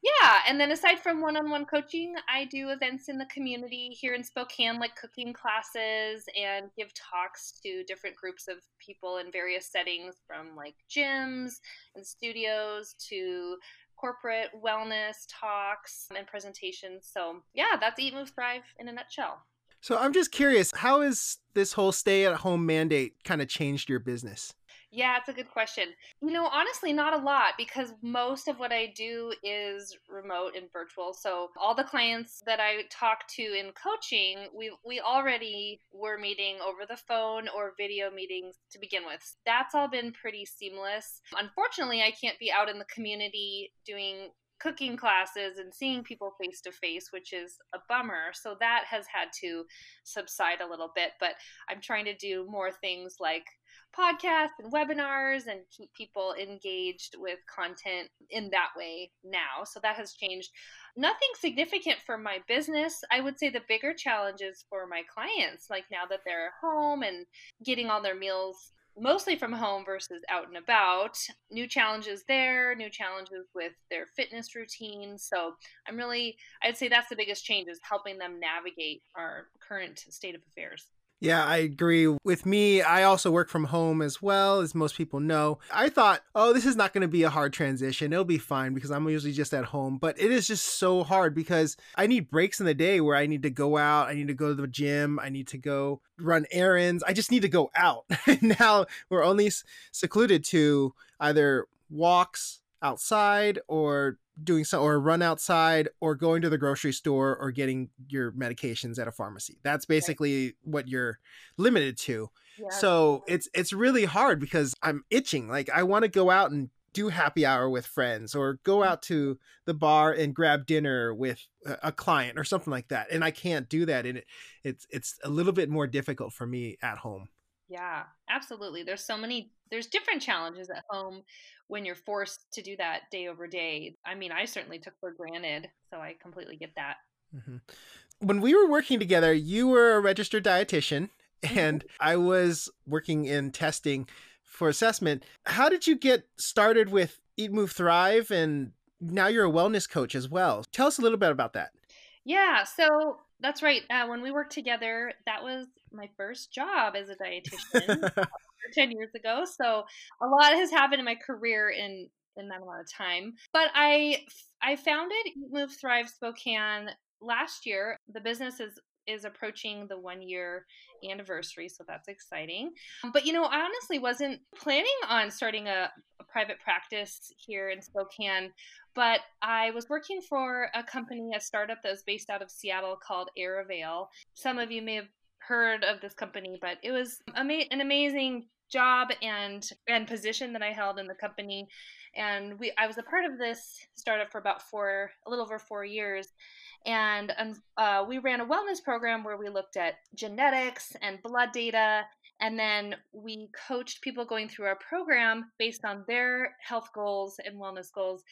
Yeah, and then aside from one-on-one coaching, I do events in the community here in Spokane, like cooking classes and give talks to different groups of people in various settings, from like gyms and studios to corporate wellness talks and presentations. So yeah, that's Eat Move Thrive in a nutshell. So I'm just curious, how has this whole stay-at-home mandate kind of changed your business? Yeah, it's a good question. You know, honestly, not a lot because most of what I do is remote and virtual. So all the clients that I talk to in coaching, we we already were meeting over the phone or video meetings to begin with. That's all been pretty seamless. Unfortunately, I can't be out in the community doing cooking classes and seeing people face to face, which is a bummer. So that has had to subside a little bit, but I'm trying to do more things like podcasts and webinars and keep people engaged with content in that way now. So that has changed. Nothing significant for my business. I would say the bigger challenges for my clients, like now that they're at home and getting all their meals mostly from home versus out and about. New challenges there, new challenges with their fitness routine. So I'm really, I'd say that's the biggest change is helping them navigate our current state of affairs. Yeah, I agree. With me, I also work from home as well, as most people know. I thought, oh, this is not going to be a hard transition. It'll be fine because I'm usually just at home. But it is just so hard because I need breaks in the day where I need to go out, I need to go to the gym, I need to go run errands. I just need to go out. now we're only secluded to either walks outside or doing so or run outside or going to the grocery store or getting your medications at a pharmacy. That's basically right. what you're limited to. Yeah. So it's it's really hard because I'm itching. Like I want to go out and do happy hour with friends or go mm-hmm. out to the bar and grab dinner with a client or something like that. And I can't do that and it it's it's a little bit more difficult for me at home. Yeah, absolutely. There's so many there's different challenges at home when you're forced to do that day over day. I mean, I certainly took for granted, so I completely get that. Mm-hmm. When we were working together, you were a registered dietitian mm-hmm. and I was working in testing for assessment. How did you get started with Eat Move Thrive and now you're a wellness coach as well? Tell us a little bit about that. Yeah, so that's right. Uh, when we worked together, that was my first job as a dietitian 10 years ago. So a lot has happened in my career in in that amount of time. But I I founded Eat Move Thrive Spokane last year. The business is is approaching the one year anniversary, so that's exciting. Um, but you know, I honestly wasn't planning on starting a, a, private practice here in Spokane, but I was working for a company, a startup that was based out of Seattle called Arivale. Some of you may have heard of this company, but it was ama- an amazing job and and position that I held in the company. And we I was a part of this startup for about four, a little over four years. And uh, we ran a wellness program where we looked at genetics and blood data and then we coached people going through our program based on their health goals and wellness goals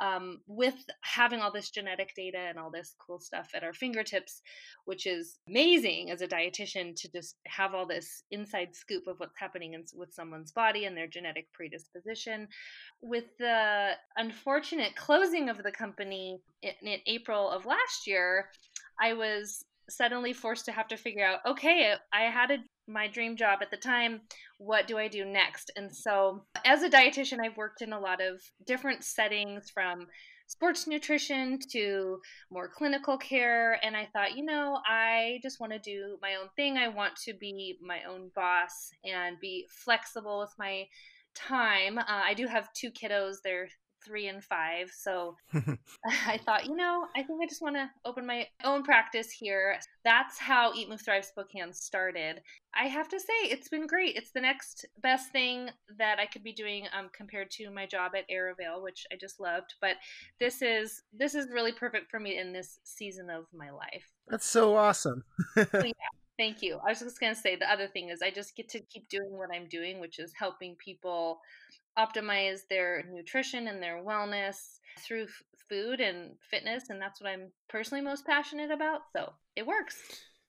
um, with having all this genetic data and all this cool stuff at our fingertips, which is amazing as a dietitian to just have all this inside scoop of what's happening in, with someone's body and their genetic predisposition. With the unfortunate closing of the company in, in April of last year, I was suddenly forced to have to figure out okay i had a my dream job at the time what do i do next? And so as a dietitian i've worked in a lot of different settings from sports nutrition to more clinical care and i thought you know i just want to do my own thing. I want to be my own boss and be flexible with my time. Uh, i do have two kiddos. They're three and five. So I thought, you know, I think I just want to open my own practice here. That's how Eat Move Thrive Spokane started. I have to say, it's been great. It's the next best thing that I could be doing um, compared to my job at Arivale, which I just loved. But this is this is really perfect for me in this season of my life. That's so awesome. so, yeah, Thank you. I was just going to say the other thing is I just get to keep doing what I'm doing, which is helping people optimize their nutrition and their wellness through f- food and fitness. And that's what I'm personally most passionate about. So it works.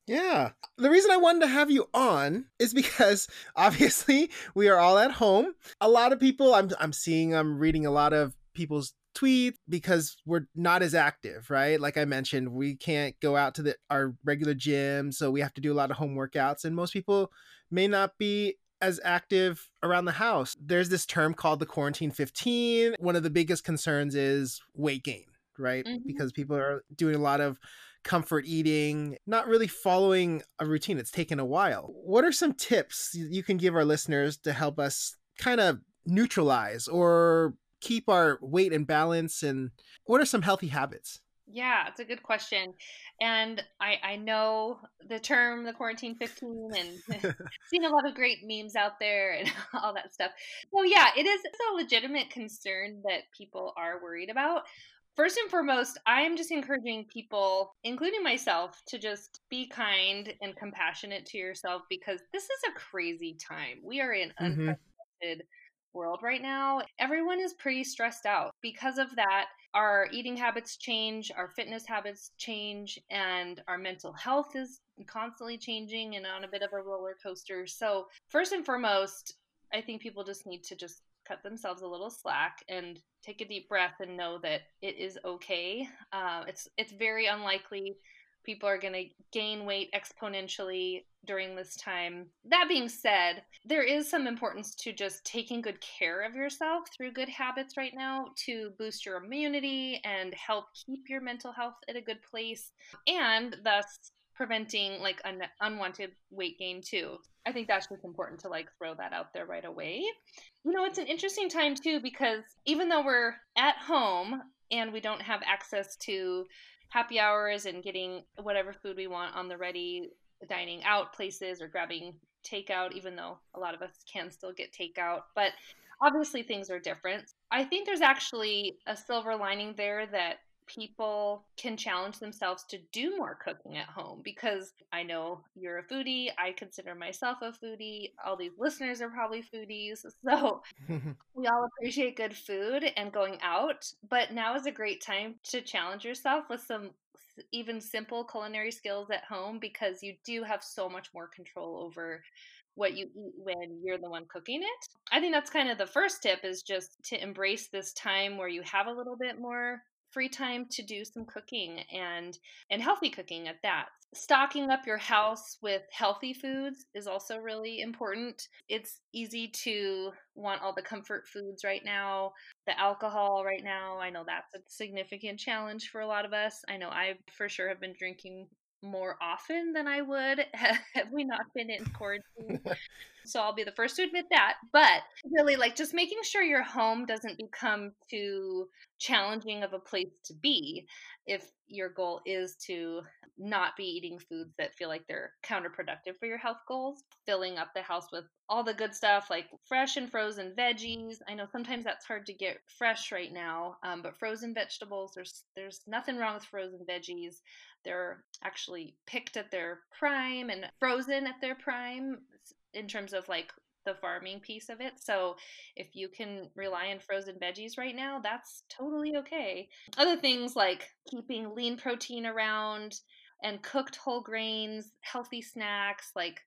Yeah. The reason I wanted to have you on is because obviously we are all at home. A lot of people I'm I'm seeing I'm reading a lot of people's tweet because we're not as active, right? Like I mentioned, we can't go out to the our regular gym, so we have to do a lot of home workouts and most people may not be as active around the house. There's this term called the quarantine 15. One of the biggest concerns is weight gain, right? Mm-hmm. Because people are doing a lot of comfort eating, not really following a routine. It's taken a while. What are some tips you can give our listeners to help us kind of neutralize or keep our weight and balance and what are some healthy habits yeah it's a good question and i i know the term the quarantine 15 and seen a lot of great memes out there and all that stuff well yeah it is a legitimate concern that people are worried about First and foremost, I'm just encouraging people, including myself, to just be kind and compassionate to yourself because this is a crazy time. We are in mm-hmm. unprecedented world right now, everyone is pretty stressed out. Because of that, our eating habits change, our fitness habits change, and our mental health is constantly changing and on a bit of a roller coaster. So, first and foremost, I think people just need to just cut themselves a little slack and take a deep breath and know that it is okay. Uh, it's it's very unlikely people are going to gain weight exponentially during this time. That being said, there is some importance to just taking good care of yourself through good habits right now to boost your immunity and help keep your mental health at a good place and thus preventing like an unwanted weight gain too. I think that's just important to like throw that out there right away. You know, it's an interesting time too because even though we're at home and we don't have access to happy hours and getting whatever food we want on the ready dining out places or grabbing takeout, even though a lot of us can still get takeout. But obviously, things are different. I think there's actually a silver lining there that people can challenge themselves to do more cooking at home because I know you're a foodie. I consider myself a foodie. All these listeners are probably foodies. So we all appreciate good food and going out. But now is a great time to challenge yourself with some even simple culinary skills at home because you do have so much more control over what you eat when you're the one cooking it. I think that's kind of the first tip is just to embrace this time where you have a little bit more free time to do some cooking and and healthy cooking at that. Stocking up your house with healthy foods is also really important. It's easy to want all the comfort foods right now. The alcohol right now, I know that's a significant challenge for a lot of us. I know I for sure have been drinking more often than I would have we not been in quarantine. so I'll be the first to admit that. But really, like just making sure your home doesn't become too challenging of a place to be if your goal is to not be eating foods that feel like they're counterproductive for your health goals. Filling up the house with all the good stuff like fresh and frozen veggies. I know sometimes that's hard to get fresh right now, um, but frozen vegetables, there's there's nothing wrong with frozen veggies. They're actually picked at their prime and frozen at their prime in terms of like the farming piece of it. So if you can rely on frozen veggies right now, that's totally okay. Other things like keeping lean protein around and cooked whole grains, healthy snacks like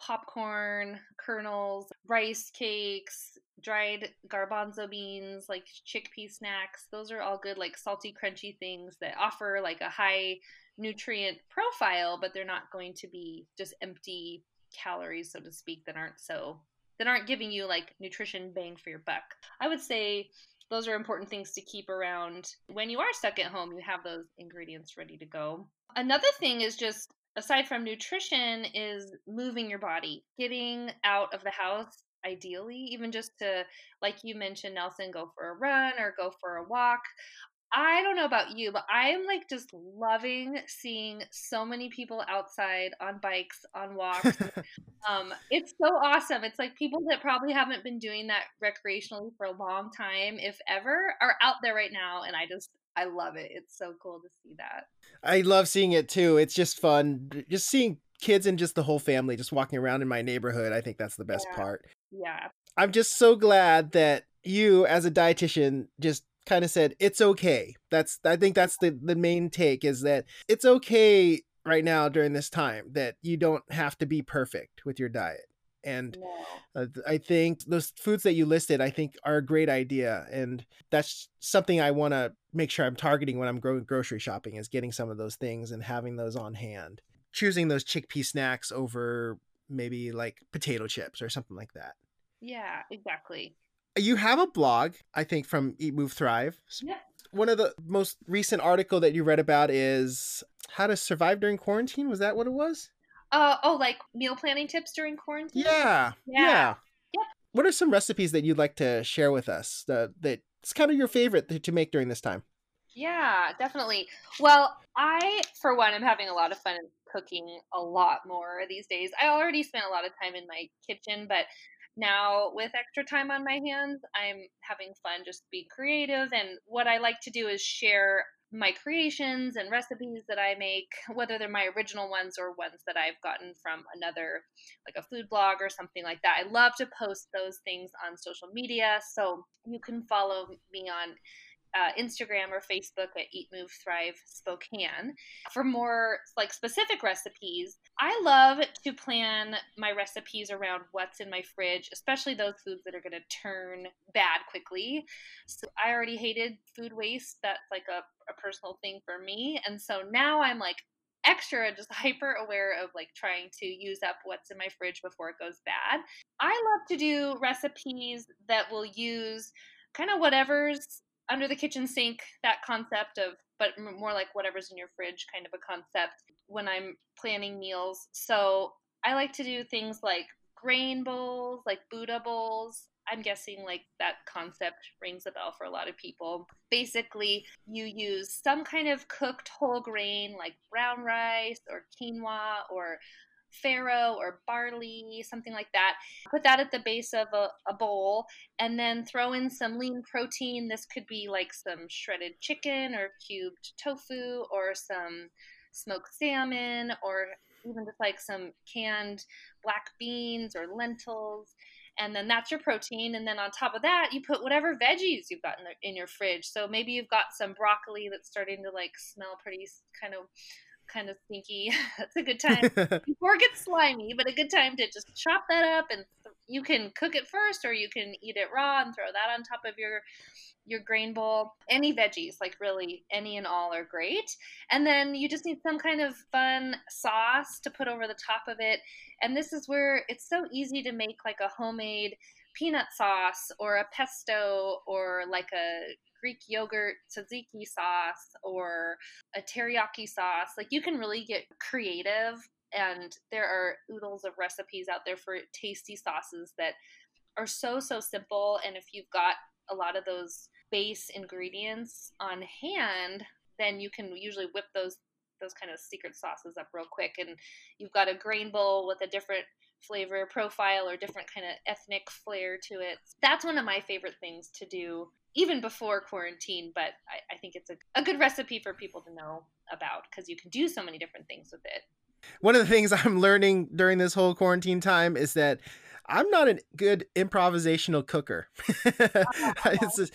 popcorn, kernels, rice cakes, dried garbanzo beans, like chickpea snacks. Those are all good, like salty, crunchy things that offer like a high nutrient profile, but they're not going to be just empty calories, so to speak, that aren't so that aren't giving you like nutrition bang for your buck. I would say those are important things to keep around when you are stuck at home. You have those ingredients ready to go. Another thing is just aside from nutrition is moving your body, getting out of the house ideally, even just to, like you mentioned, Nelson, go for a run or go for a walk. I don't know about you, but I am like just loving seeing so many people outside on bikes, on walks. um, it's so awesome. It's like people that probably haven't been doing that recreationally for a long time, if ever, are out there right now. And I just, I love it. It's so cool to see that. I love seeing it too. It's just fun. Just seeing kids and just the whole family just walking around in my neighborhood. I think that's the best Yeah. part. Yeah. I'm just so glad that you, as a dietitian, just kind of said it's okay. That's I think that's the the main take is that it's okay right now during this time that you don't have to be perfect with your diet. And uh, I think those foods that you listed, I think, are a great idea, and that's something I want to make sure I'm targeting when I'm gro- grocery shopping is getting some of those things and having those on hand. Choosing those chickpea snacks over maybe like potato chips or something like that. Yeah, exactly. You have a blog, I think, from Eat Move Thrive. Yeah. One of the most recent article that you read about is how to survive during quarantine. Was that what it was? Uh, oh, like meal planning tips during quarantine? Yeah. Yeah. Yep. What are some recipes that you'd like to share with us that that's kind of your favorite to make during this time? Yeah, definitely. Well, I, for one, am having a lot of fun cooking a lot more these days. I already spent a lot of time in my kitchen, but now with extra time on my hands, I'm having fun just being creative. And what I like to do is share my creations and recipes that I make, whether they're my original ones or ones that I've gotten from another, like a food blog or something like that. I love to post those things on social media. So you can follow me on uh, Instagram or Facebook at Eat Move Thrive Spokane for more like specific recipes. I love to plan my recipes around what's in my fridge, especially those foods that are going to turn bad quickly. So I already hated food waste. That's like a, a personal thing for me. And so now I'm like extra just hyper aware of like trying to use up what's in my fridge before it goes bad. I love to do recipes that will use kind of whatever's under the kitchen sink that concept of but more like whatever's in your fridge kind of a concept when i'm planning meals. So i like to do things like grain bowls like buddha bowls. I'm guessing like that concept rings a bell for a lot of people. Basically you use some kind of cooked whole grain like brown rice or quinoa or farro or barley, something like that. Put that at the base of a, a bowl and then throw in some lean protein. This could be like some shredded chicken or cubed tofu or some smoked salmon or even just like some canned black beans or lentils. And then that's your protein. And then on top of that, you put whatever veggies you've got in, the, in your fridge. So maybe you've got some broccoli that's starting to like smell pretty kind of kind of stinky. That's a good time before it gets slimy, but a good time to just chop that up and th- you can cook it first or you can eat it raw and throw that on top of your your grain bowl. Any veggies, like really any and all are great. And then you just need some kind of fun sauce to put over the top of it. And this is where it's so easy to make like a homemade peanut sauce or a pesto or like a Greek yogurt tzatziki sauce or a teriyaki sauce. Like you can really get creative, and there are oodles of recipes out there for tasty sauces that are so so simple. And if you've got a lot of those base ingredients on hand, then you can usually whip those those kind of secret sauces up real quick. And you've got a grain bowl with a different flavor profile or different kind of ethnic flair to it. That's one of my favorite things to do even before quarantine, but I, I think it's a, a good recipe for people to know about because you can do so many different things with it. One of the things I'm learning during this whole quarantine time is that I'm not a good improvisational cooker. Oh. It's just-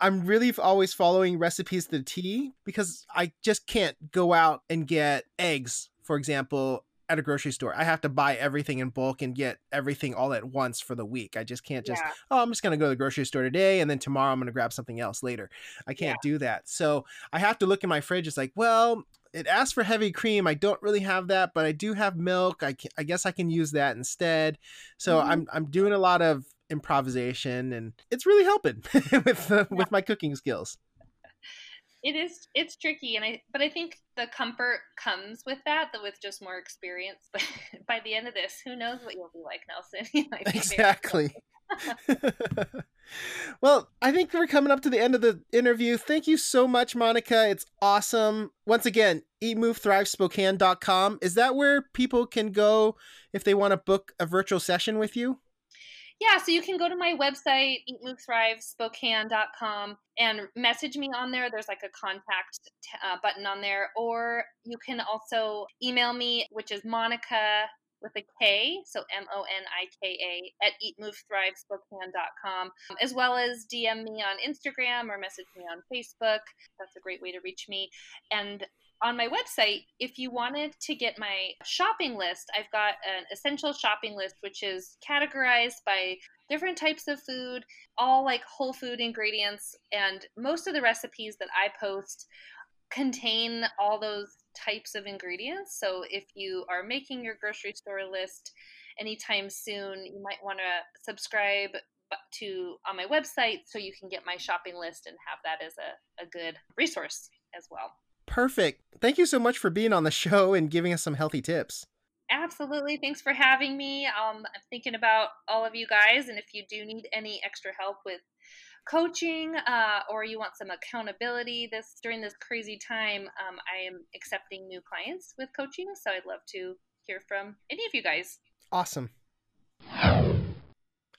I'm really always following recipes to the T because I just can't go out and get eggs, for example, at a grocery store. I have to buy everything in bulk and get everything all at once for the week. I just can't just, yeah. oh, I'm just going to go to the grocery store today and then tomorrow I'm going to grab something else later. I can't do that. So I have to look in my fridge. It's like, well, it asks for heavy cream. I don't really have that, but I do have milk. I, can, I guess I can use that instead. So Mhm. I'm I'm doing a lot of improvisation, and it's really helping with uh, with my cooking skills. It is it's tricky and i but i think the comfort comes with that with just more experience but by the end of this who knows what you'll be like nelson. Exactly. well i think we're coming up to the end of the interview. Thank you so much monica. It's awesome. Once again eatmovethrivespokane.com is that where people can go if they want to book a virtual session with you yeah, so you can go to my website, eatmovethrive.spokane.com, and message me on there. There's like a contact uh, button on there. Or you can also email me, which is Monica with a K, so M O N I K A, at eatmovethrive.spokane.com, as well as DM me on Instagram or message me on Facebook. That's a great way to reach me. And on my website, if you wanted to get my shopping list, I've got an essential shopping list, which is categorized by different types of food, all like whole food ingredients. And most of the recipes that I post contain all those types of ingredients. So if you are making your grocery store list anytime soon, you might want to subscribe to on my website so you can get my shopping list and have that as a, a good resource as well. Perfect. Thank you so much for being on the show and giving us some healthy tips. Absolutely. Thanks for having me. Um, I'm thinking about all of you guys, and if you do need any extra help with coaching uh, or you want some accountability this during this crazy time, um, I am accepting new clients with coaching. So I'd love to hear from any of you guys. Awesome.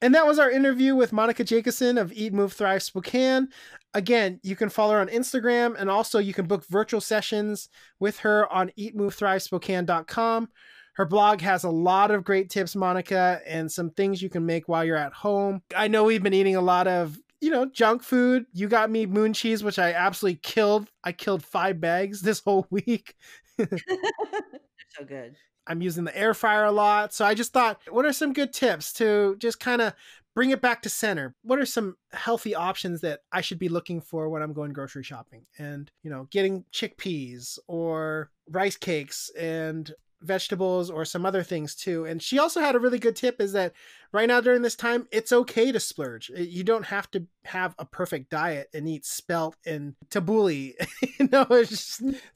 And that was our interview with Monica Jacobson of Eat Move Thrive Spokane. Again, you can follow her on Instagram and also you can book virtual sessions with her on eatmovethrivespokane.com. Her blog has a lot of great tips, Monica, and some things you can make while you're at home. I know we've been eating a lot of, you know, junk food. You got me moon cheese, which I absolutely killed. I killed five bags this whole week. so good. I'm using the air fryer a lot. So I just thought, what are some good tips to just kind of bring it back to center? What are some healthy options that I should be looking for when I'm going grocery shopping? And, you know, getting chickpeas or rice cakes and vegetables or some other things too. And she also had a really good tip is that right now during this time, it's okay to splurge. You don't have to have a perfect diet and eat spelt and tabbouleh, you know,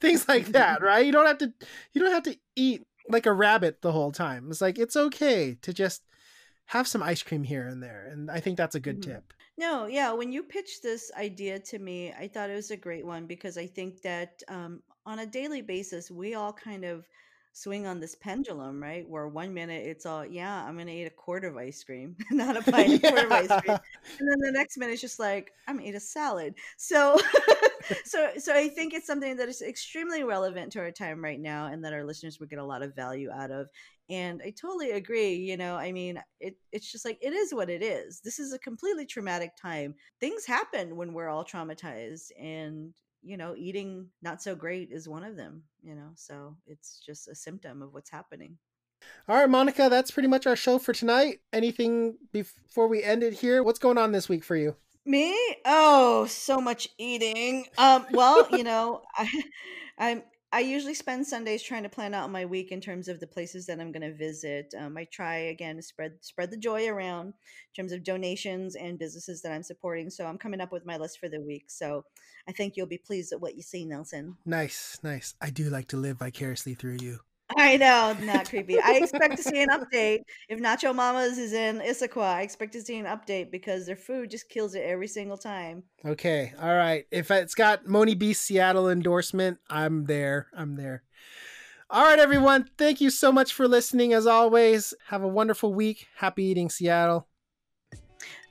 things like that, right? You don't have to, you don't have to eat like a rabbit the whole time. It's like it's okay to just have some ice cream here and there. And I think that's a good mm-hmm. tip. No, yeah. When you pitched this idea to me, I thought it was a great one because I think that um, on a daily basis, we all kind of swing on this pendulum, right? Where one minute it's all, yeah, I'm gonna eat a quart of ice cream, not a pint, yeah. a quart of ice cream, and then the next minute it's just like I'm gonna eat a salad. So, so, so I think it's something that is extremely relevant to our time right now, and that our listeners would get a lot of value out of. And I totally agree. You know, I mean, it, it's just like it is what it is. This is a completely traumatic time. Things happen when we're all traumatized, and you know, eating not so great is one of them, you know, so it's just a symptom of what's happening. All right, Monica, that's pretty much our show for tonight. Anything before we end it here? What's going on this week for you? Me? Oh, so much eating. Um, well, you know, I, I'm I usually spend Sundays trying to plan out my week in terms of the places that I'm going to visit. Um, I try again to spread spread the joy around in terms of donations and businesses that I'm supporting. So I'm coming up with my list for the week. So I think you'll be pleased at what you see, Nelson. Nice, nice. I do like to live vicariously through you. I know, not creepy. I expect to see an update. If Nacho Mamas is in Issaquah, I expect to see an update because their food just kills it every single time. Okay, all right. If it's got Moni B Seattle endorsement, I'm there. I'm there. All right, everyone. Thank you so much for listening. As always, have a wonderful week. Happy eating, Seattle.